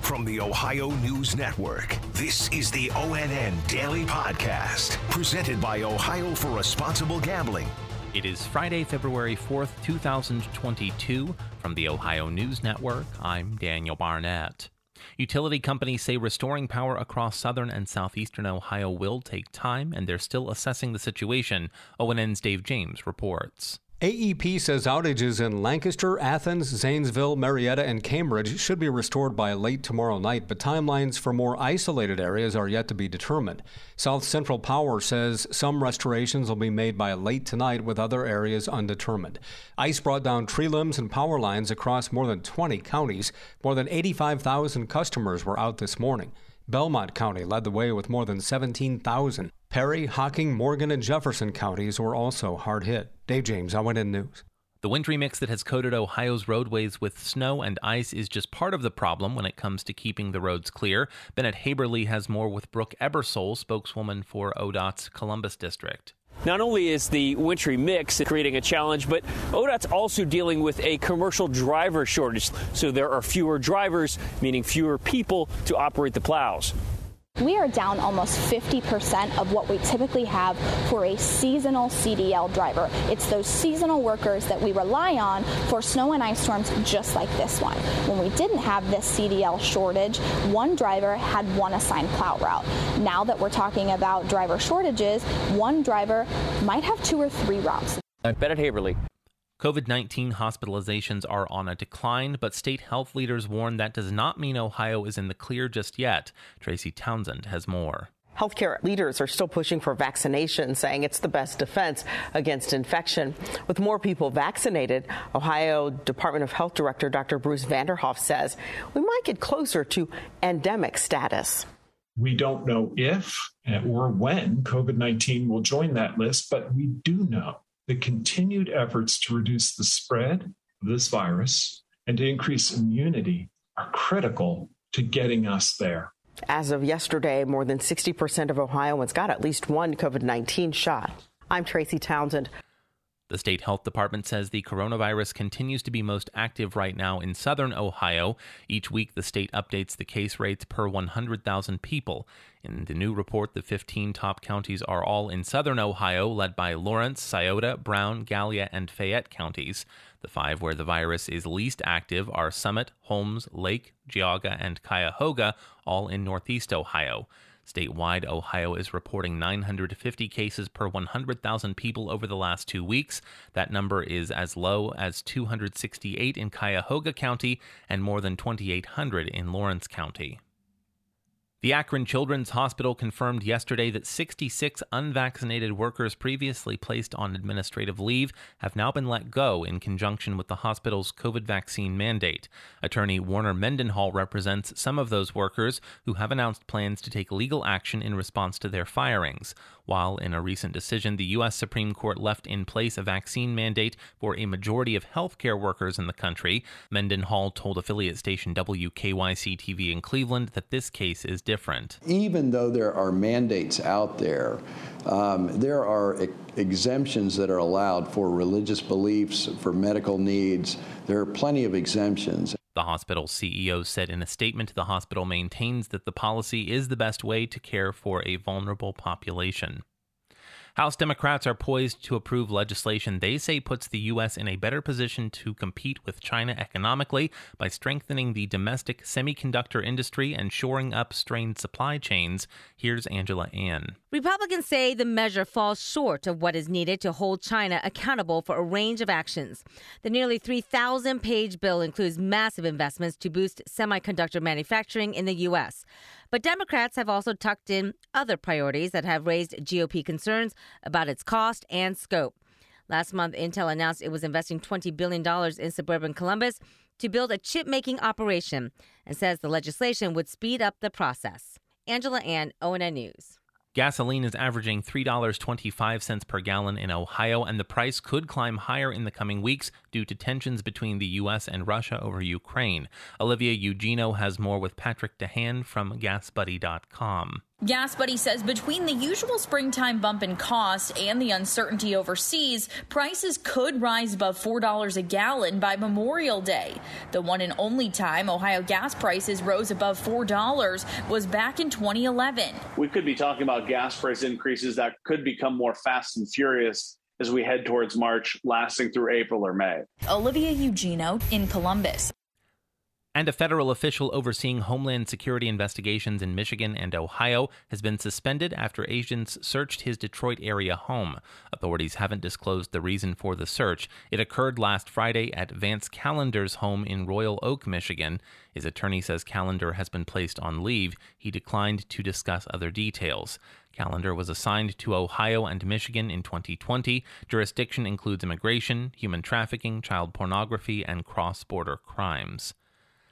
From the Ohio News Network, this is the ONN Daily Podcast, presented by Ohio for Responsible Gambling. It is Friday, February 4th, 2022. From the Ohio News Network, I'm Daniel Barnett. Utility companies say restoring power across southern and southeastern Ohio will take time, and they're still assessing the situation. ONN's Dave James reports. AEP says outages in Lancaster, Athens, Zanesville, Marietta, and Cambridge should be restored by late tomorrow night, but timelines for more isolated areas are yet to be determined. South Central Power says some restorations will be made by late tonight, with other areas undetermined. Ice brought down tree limbs and power lines across more than 20 counties. More than 85,000 customers were out this morning. Belmont County led the way with more than 17,000. Perry, Hocking, Morgan, and Jefferson counties were also hard hit. Dave James, ONN News. The wintry mix that has coated Ohio's roadways with snow and ice is just part of the problem when it comes to keeping the roads clear. Bennett Haeberle has more with Brooke Ebersole, spokeswoman for ODOT's Columbus District. Not only is the wintry mix creating a challenge, but ODOT's also dealing with a commercial driver shortage. So there are fewer drivers, meaning fewer people to operate the plows. We are down almost 50% of what we typically have for a seasonal CDL driver. It's those seasonal workers that we rely on for snow and ice storms just like this one. When we didn't have this CDL shortage, one driver had one assigned plow route. Now that we're talking about driver shortages, one driver might have two or three routes. I'm Bennett Haeberle. COVID 19 hospitalizations are on a decline, but state health leaders warn that does not mean Ohio is in the clear just yet. Tracy Townsend has more. Healthcare leaders are still pushing for vaccination, saying it's the best defense against infection. With more people vaccinated, Ohio Department of Health Director Dr. Bruce Vanderhoff says we might get closer to endemic status. We don't know if uh, or when COVID 19 will join that list, but we do know the continued efforts to reduce the spread of this virus and to increase immunity are critical to getting us there. As of yesterday, more than 60% of Ohioans got at least one COVID 19 shot. I'm Tracy Townsend. The state health department says the coronavirus continues to be most active right now in southern Ohio. Each week, the state updates the case rates per 100,000 people. In the new report, the 15 top counties are all in southern Ohio, led by Lawrence, Scioto, Brown, Gallia, and Fayette counties. The five where the virus is least active are Summit, Holmes, Lake, Geauga, and Cuyahoga, all in northeast Ohio. Statewide, Ohio is reporting 950 cases per 100,000 people over the last two weeks. That number is as low as 268 in Cuyahoga County and more than 2,800 in Lawrence County. The Akron Children's Hospital confirmed yesterday that 66 unvaccinated workers previously placed on administrative leave have now been let go in conjunction with the hospital's COVID vaccine mandate. Attorney Warner Mendenhall represents some of those workers who have announced plans to take legal action in response to their firings. While in a recent decision, the U.S. Supreme Court left in place a vaccine mandate for a majority of healthcare workers in the country, Mendenhall told affiliate station WKYC TV in Cleveland that this case is different. Even though there are mandates out there, um, there are ex- exemptions that are allowed for religious beliefs, for medical needs. There are plenty of exemptions. The hospital CEO said in a statement the hospital maintains that the policy is the best way to care for a vulnerable population. House Democrats are poised to approve legislation they say puts the U.S. in a better position to compete with China economically by strengthening the domestic semiconductor industry and shoring up strained supply chains. Here's Angela An. Republicans say the measure falls short of what is needed to hold China accountable for a range of actions. The nearly 3,000 page bill includes massive investments to boost semiconductor manufacturing in the U.S. But Democrats have also tucked in other priorities that have raised GOP concerns about its cost and scope. Last month, Intel announced it was investing $20 billion in suburban Columbus to build a chip making operation and says the legislation would speed up the process. Angela An, ONN News. Gasoline is averaging $3.25 per gallon in Ohio, and the price could climb higher in the coming weeks due to tensions between the U.S. and Russia over Ukraine. Olivia Eugenio has more with Patrick DeHaan from GasBuddy.com. Gas Buddy says between the usual springtime bump in cost and the uncertainty overseas, prices could rise above $4 a gallon by Memorial Day. The one and only time Ohio gas prices rose above $4 was back in 2011. We could be talking about gas price increases that could become more fast and furious as we head towards March, lasting through April or May. Olivia Eugenio in Columbus. And a federal official overseeing Homeland Security investigations in Michigan and Ohio has been suspended after agents searched his Detroit area home. Authorities haven't disclosed the reason for the search. It occurred last Friday at Vance Callender's home in Royal Oak, Michigan. His attorney says Callender has been placed on leave. He declined to discuss other details. Callender was assigned to Ohio and Michigan in 2020. Jurisdiction includes immigration, human trafficking, child pornography, and cross border crimes.